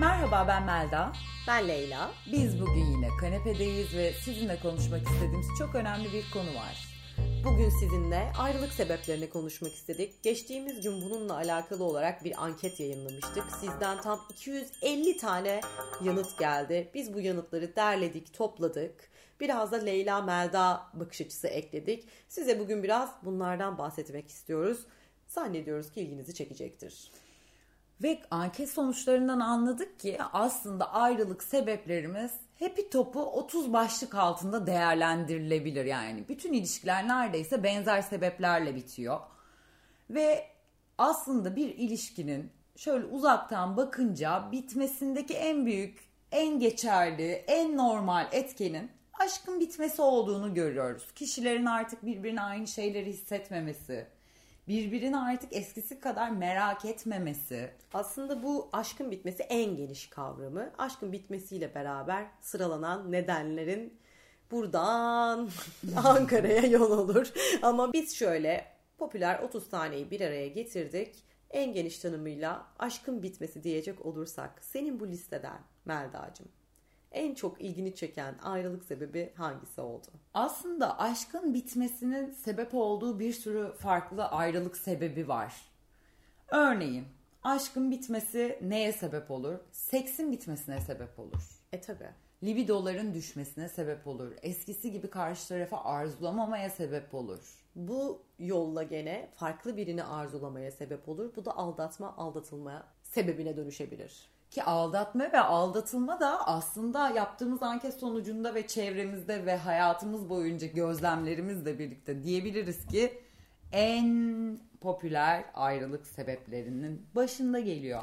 Merhaba ben Melda. Ben Leyla. Biz bugün yine kanepedeyiz ve sizinle konuşmak istediğimiz çok önemli bir konu var. Bugün sizinle ayrılık sebeplerini konuşmak istedik. Geçtiğimiz gün bununla alakalı olarak bir anket yayınlamıştık. Sizden tam 250 tane yanıt geldi. Biz bu yanıtları derledik, topladık. Biraz da Leyla Melda bakış açısı ekledik. Size bugün biraz bunlardan bahsetmek istiyoruz. Zannediyoruz ki ilginizi çekecektir. Ve anket sonuçlarından anladık ki aslında ayrılık sebeplerimiz Happy Top'u 30 başlık altında değerlendirilebilir. Yani bütün ilişkiler neredeyse benzer sebeplerle bitiyor. Ve aslında bir ilişkinin şöyle uzaktan bakınca bitmesindeki en büyük, en geçerli, en normal etkenin aşkın bitmesi olduğunu görüyoruz. Kişilerin artık birbirine aynı şeyleri hissetmemesi, birbirini artık eskisi kadar merak etmemesi. Aslında bu aşkın bitmesi en geniş kavramı. Aşkın bitmesiyle beraber sıralanan nedenlerin buradan Ankara'ya yol olur. Ama biz şöyle popüler 30 taneyi bir araya getirdik. En geniş tanımıyla aşkın bitmesi diyecek olursak senin bu listeden Melda'cığım en çok ilgini çeken ayrılık sebebi hangisi oldu? Aslında aşkın bitmesinin sebep olduğu bir sürü farklı ayrılık sebebi var. Örneğin aşkın bitmesi neye sebep olur? Seksin bitmesine sebep olur. E tabi. Libidoların düşmesine sebep olur. Eskisi gibi karşı tarafa arzulamamaya sebep olur. Bu yolla gene farklı birini arzulamaya sebep olur. Bu da aldatma, aldatılmaya sebebine dönüşebilir. Ki aldatma ve aldatılma da aslında yaptığımız anket sonucunda ve çevremizde ve hayatımız boyunca gözlemlerimizle birlikte diyebiliriz ki en popüler ayrılık sebeplerinin başında geliyor.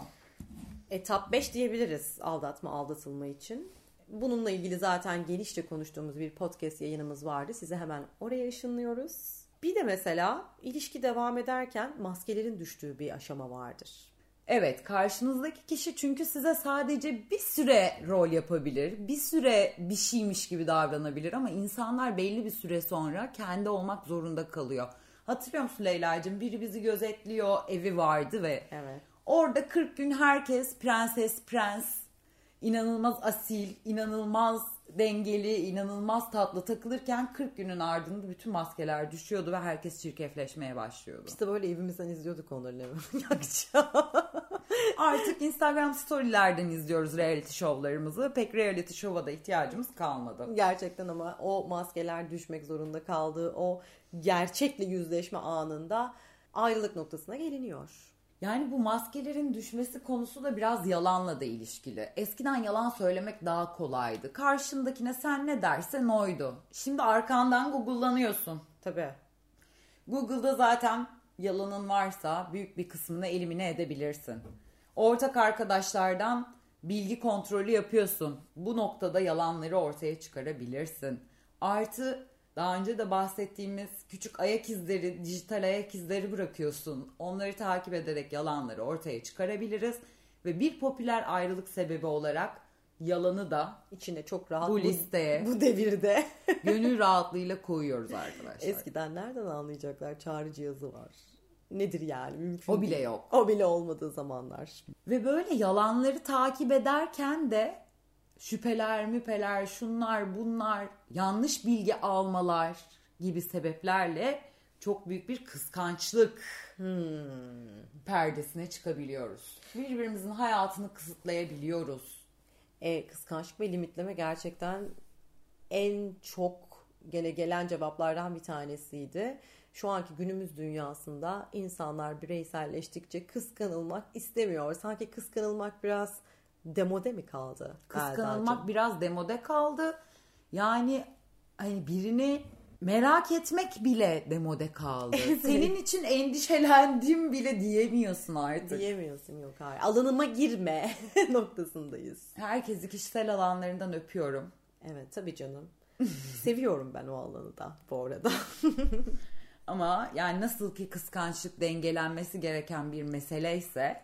Etap 5 diyebiliriz aldatma aldatılma için. Bununla ilgili zaten genişçe konuştuğumuz bir podcast yayınımız vardı. Size hemen oraya ışınlıyoruz. Bir de mesela ilişki devam ederken maskelerin düştüğü bir aşama vardır. Evet karşınızdaki kişi çünkü size sadece bir süre rol yapabilir. Bir süre bir şeymiş gibi davranabilir ama insanlar belli bir süre sonra kendi olmak zorunda kalıyor. Hatırlıyor musun Leyla'cığım? Biri bizi gözetliyor, evi vardı ve evet. orada 40 gün herkes prenses, prens, inanılmaz asil, inanılmaz dengeli, inanılmaz tatlı takılırken 40 günün ardında bütün maskeler düşüyordu ve herkes çirkefleşmeye başlıyordu. İşte böyle evimizden izliyorduk onları Artık Instagram storylerden izliyoruz reality şovlarımızı. Pek reality şova da ihtiyacımız kalmadı. Gerçekten ama o maskeler düşmek zorunda kaldığı o gerçekle yüzleşme anında ayrılık noktasına geliniyor. Yani bu maskelerin düşmesi konusu da biraz yalanla da ilişkili. Eskiden yalan söylemek daha kolaydı. Karşındakine sen ne dersen oydu. Şimdi arkandan Google'lanıyorsun. Tabii. Google'da zaten yalanın varsa büyük bir kısmını elimine edebilirsin. Ortak arkadaşlardan bilgi kontrolü yapıyorsun. Bu noktada yalanları ortaya çıkarabilirsin. Artı daha önce de bahsettiğimiz küçük ayak izleri, dijital ayak izleri bırakıyorsun. Onları takip ederek yalanları ortaya çıkarabiliriz. Ve bir popüler ayrılık sebebi olarak yalanı da içine çok rahat bu listeye bu devirde gönül rahatlığıyla koyuyoruz arkadaşlar. Eskiden nereden anlayacaklar? Çağrı cihazı var. Nedir yani mümkün O bile yok. O bile olmadığı zamanlar. Ve böyle yalanları takip ederken de şüpheler, müpeler, şunlar, bunlar, yanlış bilgi almalar gibi sebeplerle çok büyük bir kıskançlık hmm. perdesine çıkabiliyoruz. Birbirimizin hayatını kısıtlayabiliyoruz. E, kıskançlık ve limitleme gerçekten en çok gene gelen cevaplardan bir tanesiydi. Şu anki günümüz dünyasında insanlar bireyselleştikçe kıskanılmak istemiyor. Sanki kıskanılmak biraz demode mi kaldı? Kıskanılmak Erdal'cığım? biraz demode kaldı. Yani hani birini merak etmek bile demode kaldı. Senin için endişelendim bile diyemiyorsun artık. Diyemiyorsun yok hayır. Alanıma girme noktasındayız. Herkesi kişisel alanlarından öpüyorum. Evet tabii canım. Seviyorum ben o alanı da bu arada. Ama yani nasıl ki kıskançlık dengelenmesi gereken bir mesele ise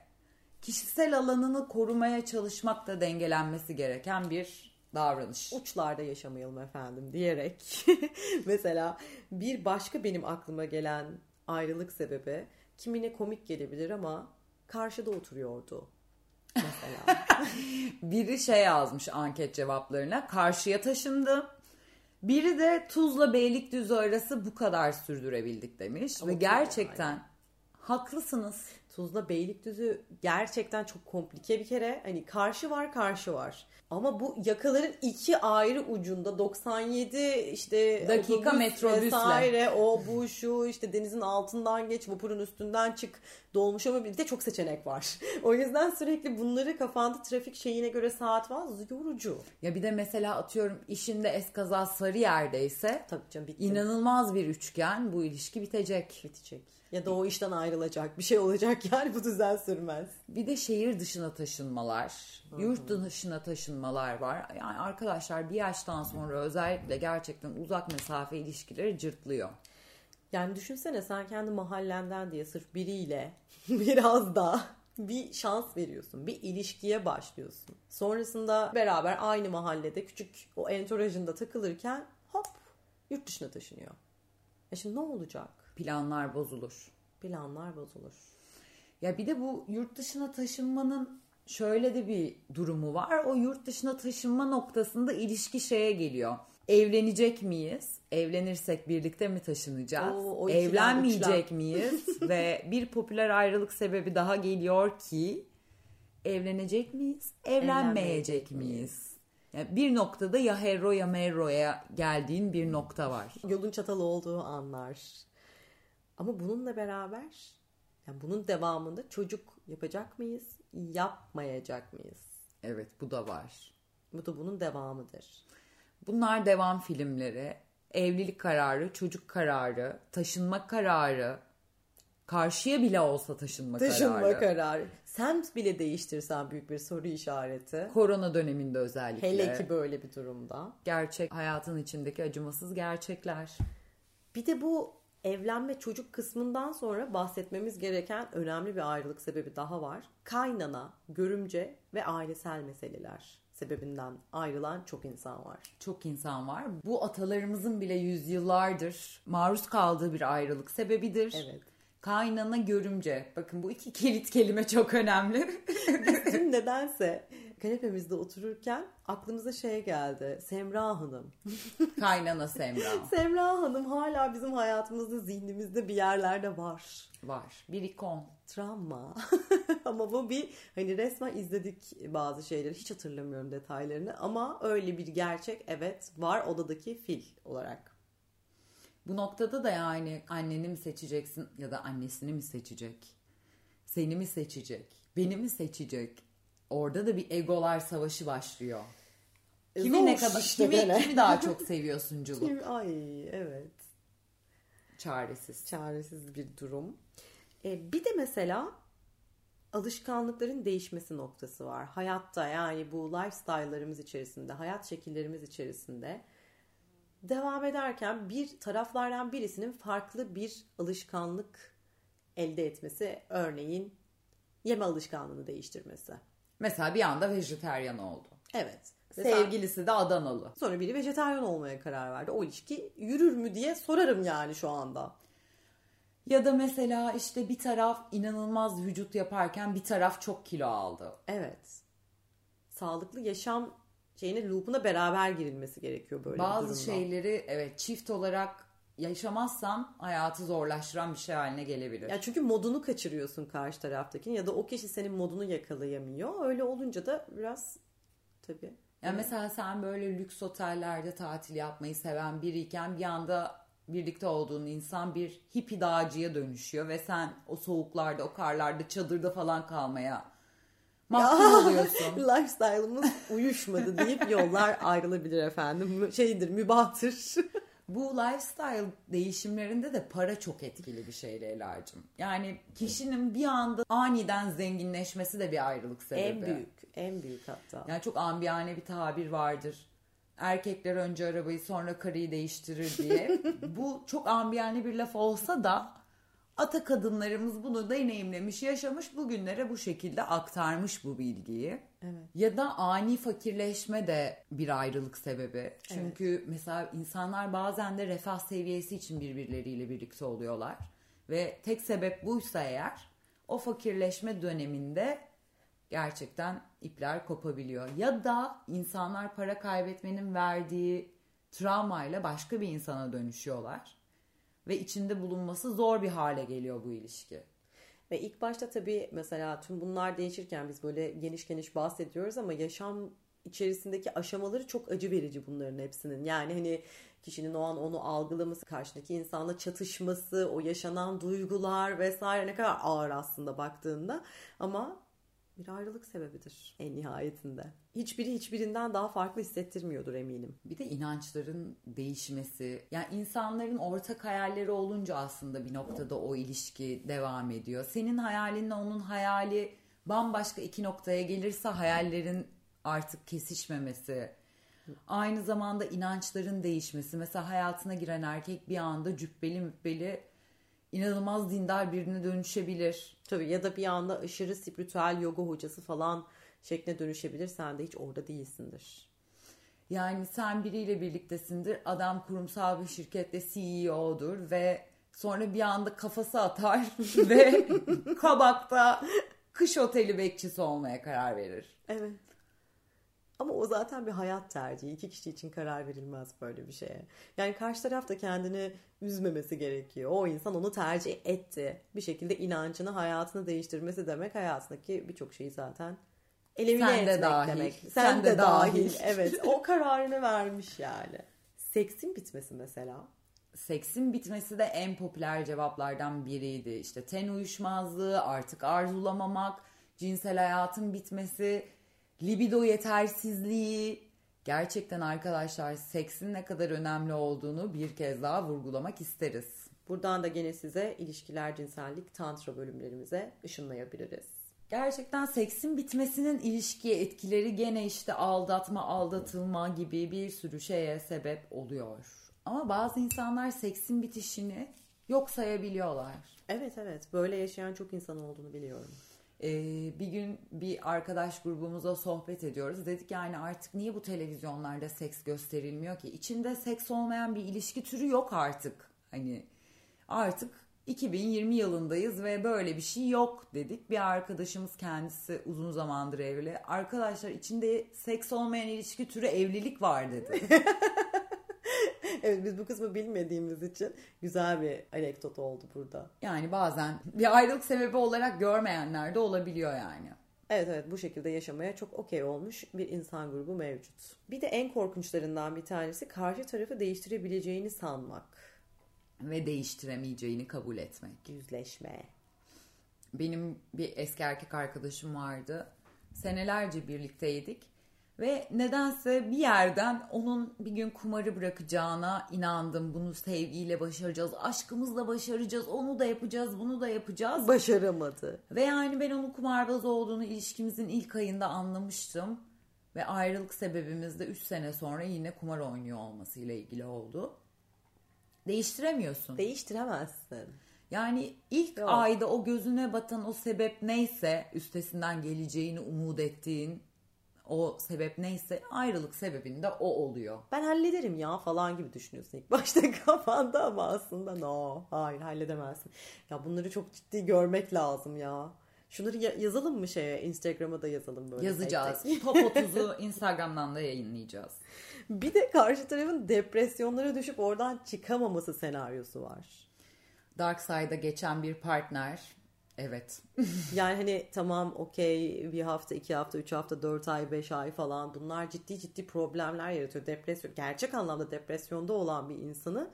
kişisel alanını korumaya çalışmak da dengelenmesi gereken bir davranış. Uçlarda yaşamayalım efendim diyerek. Mesela bir başka benim aklıma gelen ayrılık sebebi kimine komik gelebilir ama karşıda oturuyordu. mesela. Biri şey yazmış anket cevaplarına. Karşıya taşındım. Biri de Tuzla Beylikdüzü arası bu kadar sürdürebildik demiş. Ama Ve gerçekten haklısınız. Tuzla Beylikdüzü gerçekten çok komplike bir kere. Hani karşı var karşı var. Ama bu yakaların iki ayrı ucunda 97 işte Dakika otobüs metrobüsle. vesaire o bu şu işte denizin altından geç vapurun üstünden çık dolmuş ama bir de çok seçenek var. o yüzden sürekli bunları kafanda trafik şeyine göre saat var yorucu. Ya bir de mesela atıyorum işinde eskaza Sarıyer'deyse Tabii canım bitti. inanılmaz bir üçgen bu ilişki bitecek. bitecek. Ya da o işten ayrılacak. Bir şey olacak yani bu düzen sürmez. Bir de şehir dışına taşınmalar, yurt dışına taşınmalar var. Yani arkadaşlar bir yaştan sonra özellikle gerçekten uzak mesafe ilişkileri cırtlıyor. Yani düşünsene sen kendi mahallenden diye sırf biriyle biraz da bir şans veriyorsun. Bir ilişkiye başlıyorsun. Sonrasında beraber aynı mahallede küçük o entourajında takılırken hop yurt dışına taşınıyor. E şimdi ne olacak? Planlar bozulur. Planlar bozulur. Ya bir de bu yurt dışına taşınmanın şöyle de bir durumu var. O yurt dışına taşınma noktasında ilişki şeye geliyor. Evlenecek miyiz? Evlenirsek birlikte mi taşınacağız? Oo, o Evlenmeyecek üçlem. miyiz? Ve bir popüler ayrılık sebebi daha geliyor ki evlenecek miyiz? Evlenmeyecek miyiz? Yani bir noktada ya hero ya merro'ya geldiğin bir nokta var. Yolun çatalı olduğu anlar. Ama bununla beraber yani bunun devamında çocuk yapacak mıyız? Yapmayacak mıyız? Evet bu da var. Bu da bunun devamıdır. Bunlar devam filmleri. Evlilik kararı, çocuk kararı, taşınma kararı, karşıya bile olsa taşınma, Taşınma kararı. kararı. Semt bile değiştirsen büyük bir soru işareti. Korona döneminde özellikle. Hele ki böyle bir durumda. Gerçek hayatın içindeki acımasız gerçekler. Bir de bu evlenme çocuk kısmından sonra bahsetmemiz gereken önemli bir ayrılık sebebi daha var. Kaynana, görümce ve ailesel meseleler sebebinden ayrılan çok insan var. Çok insan var. Bu atalarımızın bile yüzyıllardır maruz kaldığı bir ayrılık sebebidir. Evet. Kaynana görümce. Bakın bu iki kilit kelime çok önemli. Dün nedense kanepemizde otururken aklımıza şey geldi. Semra Hanım. Kaynana Semra. Semra Hanım hala bizim hayatımızda, zihnimizde bir yerlerde var. Var. Bir ikon. Travma. ama bu bir hani resmen izledik bazı şeyleri. Hiç hatırlamıyorum detaylarını ama öyle bir gerçek evet var odadaki fil olarak. Bu noktada da yani anneni mi seçeceksin ya da annesini mi seçecek? Seni mi seçecek? Beni mi seçecek? Orada da bir egolar savaşı başlıyor. Kimi Zor ne kadar işte kimi, gene. kimi daha çok seviyorsunculuk? Ay evet. Çaresiz. Çaresiz bir durum. E, bir de mesela alışkanlıkların değişmesi noktası var. Hayatta yani bu lifestyle'larımız içerisinde, hayat şekillerimiz içerisinde devam ederken bir taraflardan birisinin farklı bir alışkanlık elde etmesi. Örneğin yeme alışkanlığını değiştirmesi. Mesela bir anda vejeteryan oldu. Evet. Sevgilisi de Adanalı. Sonra biri vejetaryen olmaya karar verdi. O ilişki yürür mü diye sorarım yani şu anda. Ya da mesela işte bir taraf inanılmaz vücut yaparken bir taraf çok kilo aldı. Evet. Sağlıklı yaşam şeyine loop'una beraber girilmesi gerekiyor böyle bir Bazı durumda. şeyleri evet çift olarak yaşamazsan hayatı zorlaştıran bir şey haline gelebilir. Ya çünkü modunu kaçırıyorsun karşı taraftakinin ya da o kişi senin modunu yakalayamıyor. Öyle olunca da biraz tabii. Yani mesela sen böyle lüks otellerde tatil yapmayı seven biriyken bir anda birlikte olduğun insan bir hippie dağcıya dönüşüyor ve sen o soğuklarda, o karlarda, çadırda falan kalmaya mahkum oluyorsun. Lifestyle'ımız uyuşmadı deyip yollar ayrılabilir efendim. Şeydir, mübahtır. Bu lifestyle değişimlerinde de para çok etkili bir şey Leyla'cığım. Yani kişinin bir anda aniden zenginleşmesi de bir ayrılık sebebi. en büyük, en büyük hatta. Yani çok ambiyane bir tabir vardır. Erkekler önce arabayı sonra karıyı değiştirir diye. Bu çok ambiyane bir laf olsa da ata kadınlarımız bunu deneyimlemiş, yaşamış, bugünlere bu şekilde aktarmış bu bilgiyi. Evet. Ya da ani fakirleşme de bir ayrılık sebebi. Çünkü mesela insanlar bazen de refah seviyesi için birbirleriyle birlikte oluyorlar. Ve tek sebep buysa eğer o fakirleşme döneminde gerçekten ipler kopabiliyor. Ya da insanlar para kaybetmenin verdiği travmayla başka bir insana dönüşüyorlar. Ve içinde bulunması zor bir hale geliyor bu ilişki. Ve ilk başta tabii mesela tüm bunlar değişirken biz böyle geniş geniş bahsediyoruz ama yaşam içerisindeki aşamaları çok acı verici bunların hepsinin. Yani hani kişinin o an onu algılaması, karşındaki insanla çatışması, o yaşanan duygular vesaire ne kadar ağır aslında baktığında ama bir ayrılık sebebidir en nihayetinde. Hiçbiri hiçbirinden daha farklı hissettirmiyordur eminim. Bir de inançların değişmesi. Yani insanların ortak hayalleri olunca aslında bir noktada o ilişki devam ediyor. Senin hayalinle onun hayali bambaşka iki noktaya gelirse hayallerin artık kesişmemesi. Aynı zamanda inançların değişmesi. Mesela hayatına giren erkek bir anda cübbeli mübbeli inanılmaz dindar birine dönüşebilir. Tabii ya da bir anda aşırı spiritüel yoga hocası falan şekline dönüşebilir. Sen de hiç orada değilsindir. Yani sen biriyle birliktesindir. Adam kurumsal bir şirkette CEO'dur ve sonra bir anda kafası atar ve Kabak'ta kış oteli bekçisi olmaya karar verir. Evet. Ama o zaten bir hayat tercihi. İki kişi için karar verilmez böyle bir şeye. Yani karşı taraf da kendini üzmemesi gerekiyor. O insan onu tercih etti. Bir şekilde inancını, hayatını değiştirmesi demek hayatındaki birçok şeyi zaten elimine Sen de etmek dahil. demek. Sen, Sen de, de dahil. dahil. Evet. O kararını vermiş yani. Seksin bitmesi mesela. Seksin bitmesi de en popüler cevaplardan biriydi. İşte ten uyuşmazlığı, artık arzulamamak, cinsel hayatın bitmesi, libido yetersizliği. Gerçekten arkadaşlar seksin ne kadar önemli olduğunu bir kez daha vurgulamak isteriz. Buradan da gene size ilişkiler, cinsellik, tantra bölümlerimize ışınlayabiliriz. Gerçekten seksin bitmesinin ilişkiye etkileri gene işte aldatma, aldatılma gibi bir sürü şeye sebep oluyor. Ama bazı insanlar seksin bitişini yok sayabiliyorlar. Evet evet böyle yaşayan çok insan olduğunu biliyorum. Ee, bir gün bir arkadaş grubumuza sohbet ediyoruz. Dedik yani artık niye bu televizyonlarda seks gösterilmiyor ki? İçinde seks olmayan bir ilişki türü yok artık. Hani artık 2020 yılındayız ve böyle bir şey yok dedik. Bir arkadaşımız kendisi uzun zamandır evli. Arkadaşlar içinde seks olmayan ilişki türü evlilik var dedi. Evet biz bu kısmı bilmediğimiz için güzel bir anekdot oldu burada. Yani bazen bir ayrılık sebebi olarak görmeyenler de olabiliyor yani. Evet evet bu şekilde yaşamaya çok okey olmuş bir insan grubu mevcut. Bir de en korkunçlarından bir tanesi karşı tarafı değiştirebileceğini sanmak. Ve değiştiremeyeceğini kabul etmek. Yüzleşme. Benim bir eski erkek arkadaşım vardı. Senelerce birlikteydik. Ve nedense bir yerden onun bir gün kumarı bırakacağına inandım. Bunu sevgiyle başaracağız, aşkımızla başaracağız, onu da yapacağız, bunu da yapacağız. Başaramadı. Ve yani ben onun kumarbaz olduğunu ilişkimizin ilk ayında anlamıştım. Ve ayrılık sebebimiz de 3 sene sonra yine kumar oynuyor olmasıyla ilgili oldu. Değiştiremiyorsun. Değiştiremezsin. Yani ilk Yok. ayda o gözüne batan o sebep neyse, üstesinden geleceğini umut ettiğin o sebep neyse ayrılık sebebinde o oluyor. Ben hallederim ya falan gibi düşünüyorsun ilk başta kafanda ama aslında no. Hayır halledemezsin. Ya bunları çok ciddi görmek lazım ya. Şunları ya- yazalım mı şeye Instagram'a da yazalım böyle. Yazacağız. Top 30'u Instagram'dan da yayınlayacağız. Bir de karşı tarafın depresyonlara düşüp oradan çıkamaması senaryosu var. Dark Side'a geçen bir partner. Evet. Yani hani tamam okey bir hafta, iki hafta, üç hafta, dört ay, beş ay falan bunlar ciddi ciddi problemler yaratıyor. Depresyon, gerçek anlamda depresyonda olan bir insanı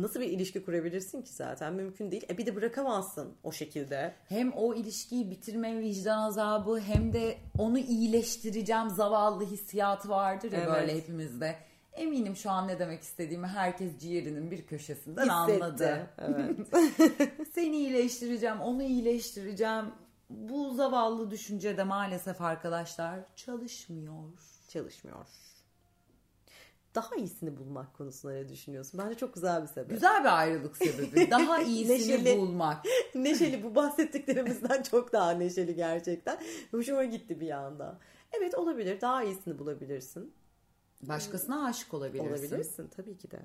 nasıl bir ilişki kurabilirsin ki zaten mümkün değil. E bir de bırakamazsın o şekilde. Hem o ilişkiyi bitirme vicdan azabı hem de onu iyileştireceğim zavallı hissiyatı vardır ya Evet. böyle hepimizde. Eminim şu an ne demek istediğimi herkes ciğerinin bir köşesinden Hissetti. anladı. Evet. Seni iyileştireceğim, onu iyileştireceğim. Bu zavallı düşüncede maalesef arkadaşlar çalışmıyor. Çalışmıyor. Daha iyisini bulmak konusunda ne düşünüyorsun? Bence çok güzel bir sebep. Güzel bir ayrılık sebebi. Daha iyisini Neşeli. bulmak. neşeli bu bahsettiklerimizden çok daha neşeli gerçekten. Hoşuma gitti bir anda. Evet olabilir. Daha iyisini bulabilirsin. Başkasına aşık olabilirsin. Olabilirsin tabii ki de.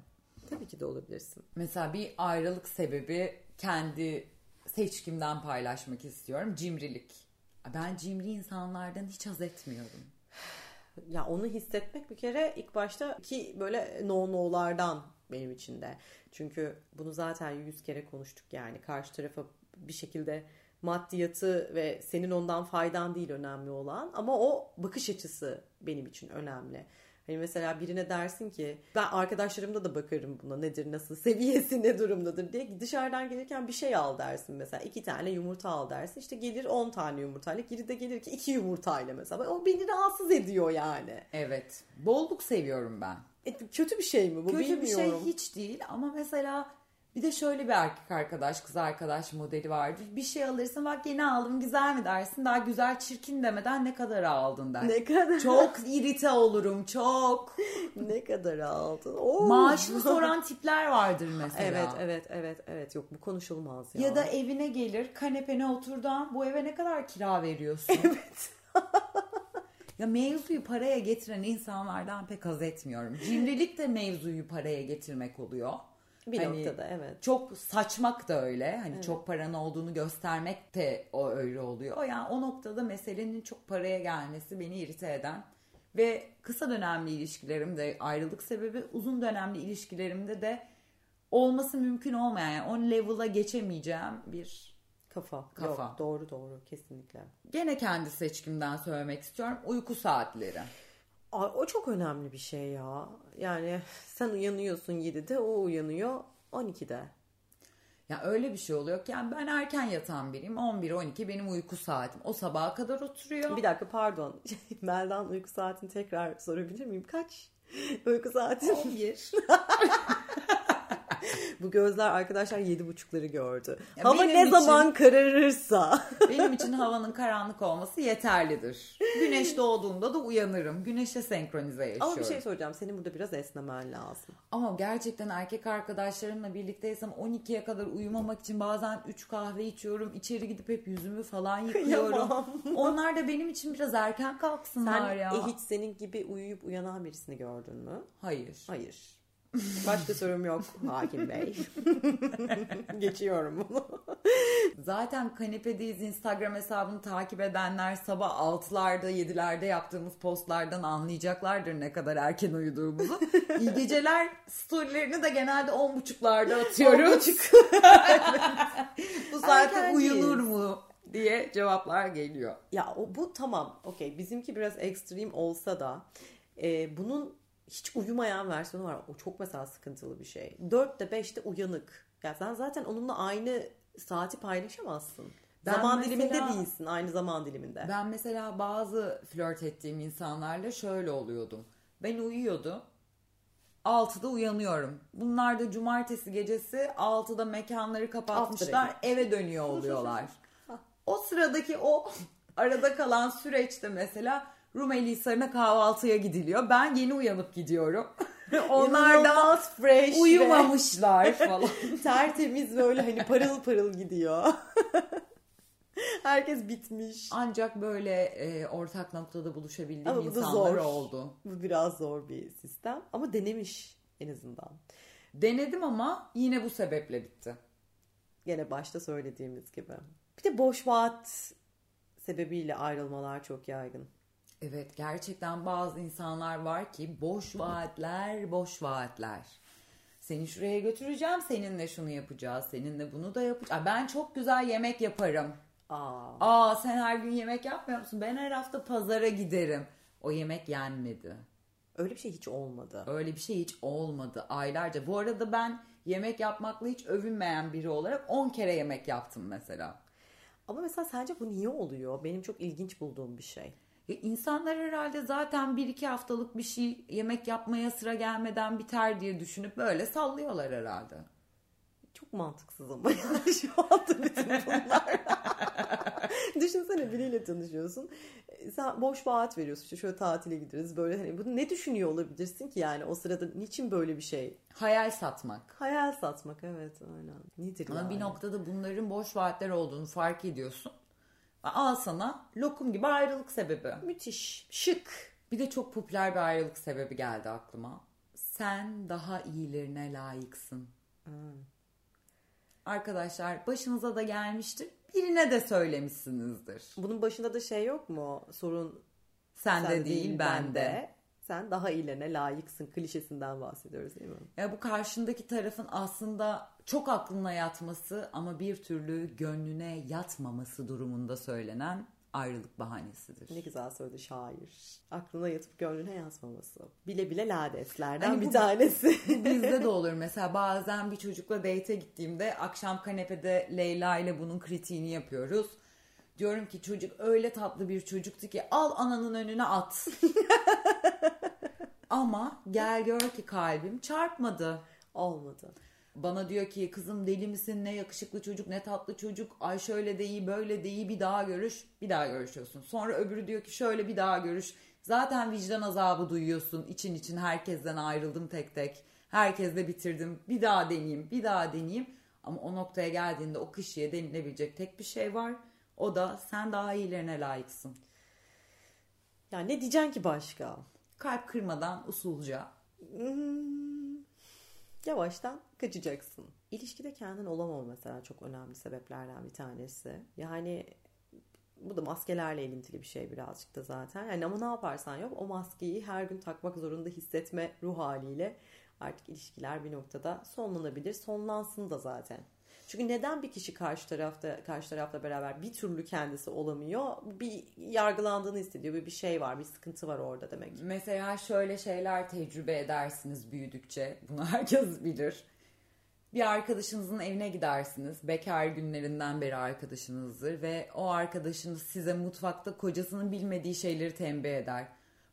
Tabii ki de olabilirsin. Mesela bir ayrılık sebebi kendi seçkimden paylaşmak istiyorum. Cimrilik. Ben cimri insanlardan hiç haz etmiyorum. Ya onu hissetmek bir kere ilk başta ki böyle no no'lardan benim için de. Çünkü bunu zaten yüz kere konuştuk yani. Karşı tarafa bir şekilde maddiyatı ve senin ondan faydan değil önemli olan ama o bakış açısı benim için önemli. Hani mesela birine dersin ki ben arkadaşlarımda da bakarım buna nedir nasıl seviyesi ne durumdadır diye dışarıdan gelirken bir şey al dersin mesela iki tane yumurta al dersin işte gelir 10 tane yumurtayla geri de gelir ki iki yumurtayla mesela o beni rahatsız ediyor yani. Evet bolluk seviyorum ben. E, kötü bir şey mi bu Kötü bilmiyorum. bir şey hiç değil ama mesela bir de şöyle bir erkek arkadaş, kız arkadaş modeli vardır. Bir şey alırsın bak yeni aldım güzel mi dersin. Daha güzel çirkin demeden ne kadar aldın der. Ne kadar Çok irite olurum çok. ne kadar aldın? Oo. Maaşını soran tipler vardır mesela. Evet evet evet evet yok bu konuşulmaz ya. Ya da evine gelir kanepene oturdan bu eve ne kadar kira veriyorsun? evet. ya mevzuyu paraya getiren insanlardan pek haz etmiyorum. Cimrilik de mevzuyu paraya getirmek oluyor. Bir Hani noktada evet. Çok saçmak da öyle. Hani çok paranın olduğunu göstermek de o öyle oluyor. Yani o noktada meselenin çok paraya gelmesi beni irite eden ve kısa dönemli ilişkilerimde ayrılık sebebi uzun dönemli ilişkilerimde de olması mümkün olmayan yani on level'a geçemeyeceğim bir Kafa. Kafa. Yok, doğru doğru kesinlikle. gene kendi seçkimden söylemek istiyorum uyku saatleri. Ay, o çok önemli bir şey ya. Yani sen uyanıyorsun 7'de o uyanıyor 12'de. Ya öyle bir şey oluyor ki yani ben erken yatan biriyim 11-12 benim uyku saatim o sabaha kadar oturuyor. Bir dakika pardon. Meldan uyku saatini tekrar sorabilir miyim? Kaç? Uyku saatin? 11. Bu gözler arkadaşlar yedi buçukları gördü. Ya Hava ne için- zaman kararırsa. Benim için havanın karanlık olması yeterlidir. Güneş doğduğunda da uyanırım. Güneşe senkronize yaşıyorum. Ama bir şey soracağım. Senin burada biraz esnemen lazım. Ama gerçekten erkek arkadaşlarımla birlikteysem 12'ye kadar uyumamak için bazen 3 kahve içiyorum. İçeri gidip hep yüzümü falan yıkıyorum. Onlar da benim için biraz erken kalksınlar Sen ya. e, hiç senin gibi uyuyup uyanan birisini gördün mü? Hayır. Hayır. Başka sorum yok Hakim Bey. Geçiyorum bunu. Zaten kanepedeyiz Instagram hesabını takip edenler sabah 6'larda 7'lerde yaptığımız postlardan anlayacaklardır ne kadar erken uyuduğumuzu. İyi geceler storylerini de genelde 10.30'larda atıyoruz. Bu saatte uyunur mu diye cevaplar geliyor. Ya o bu tamam. Okey. Bizimki biraz ekstrem olsa da e, bunun hiç uyumayan versiyonu var. O çok mesela sıkıntılı bir şey. 4'te 5'te uyanık. Ya sen zaten onunla aynı saati paylaşamazsın. Ben zaman mesela- diliminde değilsin. Aynı zaman diliminde. Ben mesela bazı flört ettiğim insanlarla şöyle oluyordum. Ben uyuyordum. 6'da uyanıyorum. Bunlar da cumartesi gecesi 6'da mekanları kapatmışlar. Eve dönüyor oluyorlar. o sıradaki o arada kalan süreçte mesela Rumeli Hisarı'na kahvaltıya gidiliyor. Ben yeni uyanıp gidiyorum. Onlar da İnanılmaz fresh uyumamışlar falan. tertemiz böyle hani parıl parıl gidiyor. Herkes bitmiş. Ancak böyle e, ortak noktada buluşabildiğim Ama insanlar zor. oldu. Bu biraz zor bir sistem ama denemiş en azından. Denedim ama yine bu sebeple bitti. Gene başta söylediğimiz gibi. Bir de boş vaat sebebiyle ayrılmalar çok yaygın. Evet gerçekten bazı insanlar var ki boş vaatler, boş vaatler. Seni şuraya götüreceğim, seninle şunu yapacağız, seninle bunu da yapacağız. Ben çok güzel yemek yaparım. Aa, Aa sen her gün yemek yapmıyor musun? Ben her hafta pazara giderim. O yemek yenmedi. öyle bir şey hiç olmadı. Öyle bir şey hiç olmadı aylarca. Bu arada ben yemek yapmakla hiç övünmeyen biri olarak 10 kere yemek yaptım mesela. Ama mesela sence bu niye oluyor? Benim çok ilginç bulduğum bir şey. Ya insanlar herhalde zaten bir iki haftalık bir şey yemek yapmaya sıra gelmeden biter diye düşünüp böyle sallıyorlar herhalde. Çok mantıksız ama yani şu anda bütün bunlar. Düşünsene biriyle tanışıyorsun. Sen boş vaat veriyorsun. İşte şöyle tatile gideriz. Böyle hani bunu ne düşünüyor olabilirsin ki yani o sırada niçin böyle bir şey? Hayal satmak. Hayal satmak evet aynen. Nedir Ama yani? bir noktada bunların boş vaatler olduğunu fark ediyorsun. Al sana lokum gibi ayrılık sebebi. Müthiş. Şık. Bir de çok popüler bir ayrılık sebebi geldi aklıma. Sen daha iyilerine layıksın. Arkadaşlar başınıza da gelmiştir. birine de söylemişsinizdir. Bunun başında da şey yok mu? Sorun Sende değil, değil bende. Sen daha iyilerine layıksın klişesinden bahsediyoruz değil mi? Ya bu karşındaki tarafın aslında çok aklına yatması ama bir türlü gönlüne yatmaması durumunda söylenen ayrılık bahanesidir. Ne güzel söyledi şair. Aklına yatıp gönlüne yazmaması. Bile bile ladeslerden hani bir bu, tanesi. Bu bizde de olur. Mesela bazen bir çocukla date'e gittiğimde akşam kanepede Leyla ile bunun kritiğini yapıyoruz. Diyorum ki çocuk öyle tatlı bir çocuktu ki al ananın önüne at. Ama gel gör ki kalbim çarpmadı. Olmadı. Bana diyor ki kızım deli misin? Ne yakışıklı çocuk ne tatlı çocuk. Ay şöyle de iyi böyle de iyi. Bir daha görüş bir daha görüşüyorsun. Sonra öbürü diyor ki şöyle bir daha görüş. Zaten vicdan azabı duyuyorsun. İçin için herkesten ayrıldım tek tek. Herkesle bitirdim. Bir daha deneyeyim bir daha deneyeyim. Ama o noktaya geldiğinde o kişiye denilebilecek tek bir şey var. O da sen daha iyilerine layıksın. Ya ne diyeceksin ki başka? Kalp kırmadan usulca. Hmm, yavaştan kaçacaksın. İlişkide kendin olamama mesela çok önemli sebeplerden bir tanesi. Yani bu da maskelerle ilintili bir şey birazcık da zaten. Yani ama ne yaparsan yok o maskeyi her gün takmak zorunda hissetme ruh haliyle artık ilişkiler bir noktada sonlanabilir. Sonlansın da zaten. Çünkü neden bir kişi karşı tarafta karşı tarafla beraber bir türlü kendisi olamıyor? Bir yargılandığını hissediyor. Bir bir şey var, bir sıkıntı var orada demek. Mesela şöyle şeyler tecrübe edersiniz büyüdükçe. Bunu herkes bilir. Bir arkadaşınızın evine gidersiniz. Bekar günlerinden beri arkadaşınızdır ve o arkadaşınız size mutfakta kocasının bilmediği şeyleri tembih eder.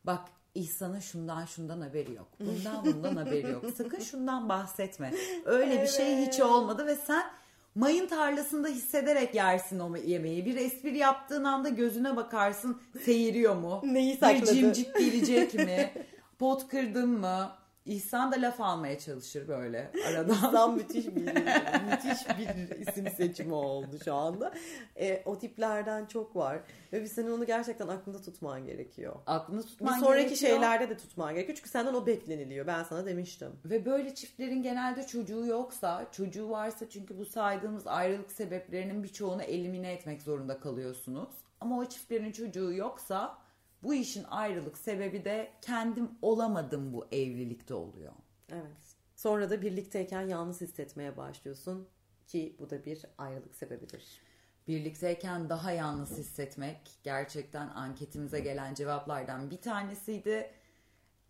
Bak İhsan'ın şundan şundan haberi yok. Bundan bundan haberi yok. Sakın şundan bahsetme. Öyle evet. bir şey hiç olmadı ve sen mayın tarlasında hissederek yersin o yemeği. Bir espri yaptığın anda gözüne bakarsın seyiriyor mu? Neyi sakladı? Bir cimcik gelecek mi? Pot kırdın mı? İhsan da laf almaya çalışır böyle aradan. İhsan müthiş bir müthiş bir isim seçimi oldu şu anda. E, o tiplerden çok var ve bir senin onu gerçekten aklında tutman gerekiyor. Aklında tutman Bir sonraki gerekiyor. şeylerde de tutman gerekiyor çünkü senden o bekleniliyor. Ben sana demiştim. Ve böyle çiftlerin genelde çocuğu yoksa, çocuğu varsa çünkü bu saydığımız ayrılık sebeplerinin birçoğunu elimine etmek zorunda kalıyorsunuz. Ama o çiftlerin çocuğu yoksa bu işin ayrılık sebebi de kendim olamadım bu evlilikte oluyor. Evet. Sonra da birlikteyken yalnız hissetmeye başlıyorsun ki bu da bir ayrılık sebebidir. Birlikteyken daha yalnız hissetmek gerçekten anketimize gelen cevaplardan bir tanesiydi.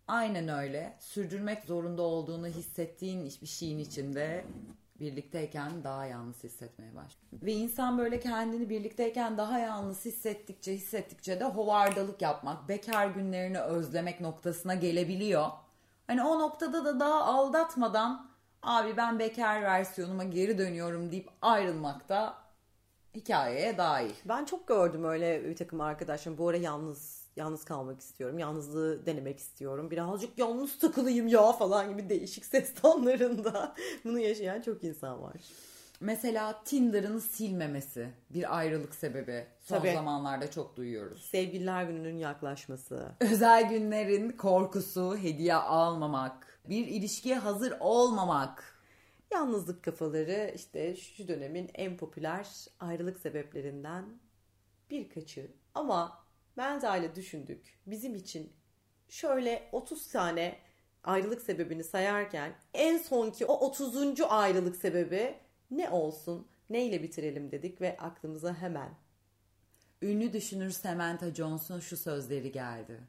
Aynen öyle. Sürdürmek zorunda olduğunu hissettiğin bir şeyin içinde birlikteyken daha yalnız hissetmeye başlıyor. Ve insan böyle kendini birlikteyken daha yalnız hissettikçe hissettikçe de hovardalık yapmak, bekar günlerini özlemek noktasına gelebiliyor. Hani o noktada da daha aldatmadan abi ben bekar versiyonuma geri dönüyorum deyip ayrılmak da hikayeye dahil. Ben çok gördüm öyle bir takım arkadaşlarım bu ara yalnız yalnız kalmak istiyorum. Yalnızlığı denemek istiyorum. Birazcık yalnız takılayım ya falan gibi değişik ses tonlarında bunu yaşayan çok insan var. Mesela Tinder'ın silmemesi bir ayrılık sebebi. Son Tabii. zamanlarda çok duyuyoruz. Sevgililer gününün yaklaşması. Özel günlerin korkusu, hediye almamak, bir ilişkiye hazır olmamak. Yalnızlık kafaları işte şu dönemin en popüler ayrılık sebeplerinden birkaçı. Ama Menza düşündük. Bizim için şöyle 30 tane ayrılık sebebini sayarken en sonki o 30. ayrılık sebebi ne olsun? Neyle bitirelim dedik ve aklımıza hemen ünlü düşünür Samantha Jones'un şu sözleri geldi.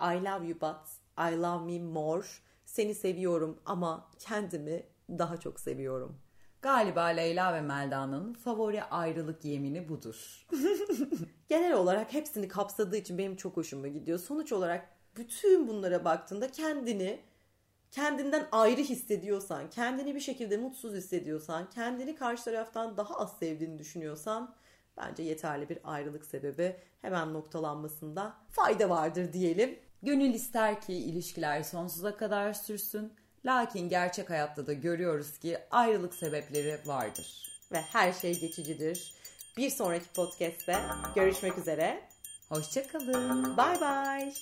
I love you but I love me more. Seni seviyorum ama kendimi daha çok seviyorum. Galiba Leyla ve Melda'nın favori ayrılık yemini budur. Genel olarak hepsini kapsadığı için benim çok hoşuma gidiyor. Sonuç olarak bütün bunlara baktığında kendini kendinden ayrı hissediyorsan, kendini bir şekilde mutsuz hissediyorsan, kendini karşı taraftan daha az sevdiğini düşünüyorsan bence yeterli bir ayrılık sebebi hemen noktalanmasında fayda vardır diyelim. Gönül ister ki ilişkiler sonsuza kadar sürsün Lakin gerçek hayatta da görüyoruz ki ayrılık sebepleri vardır. Ve her şey geçicidir. Bir sonraki podcast'te görüşmek üzere. Hoşçakalın. Bye bye.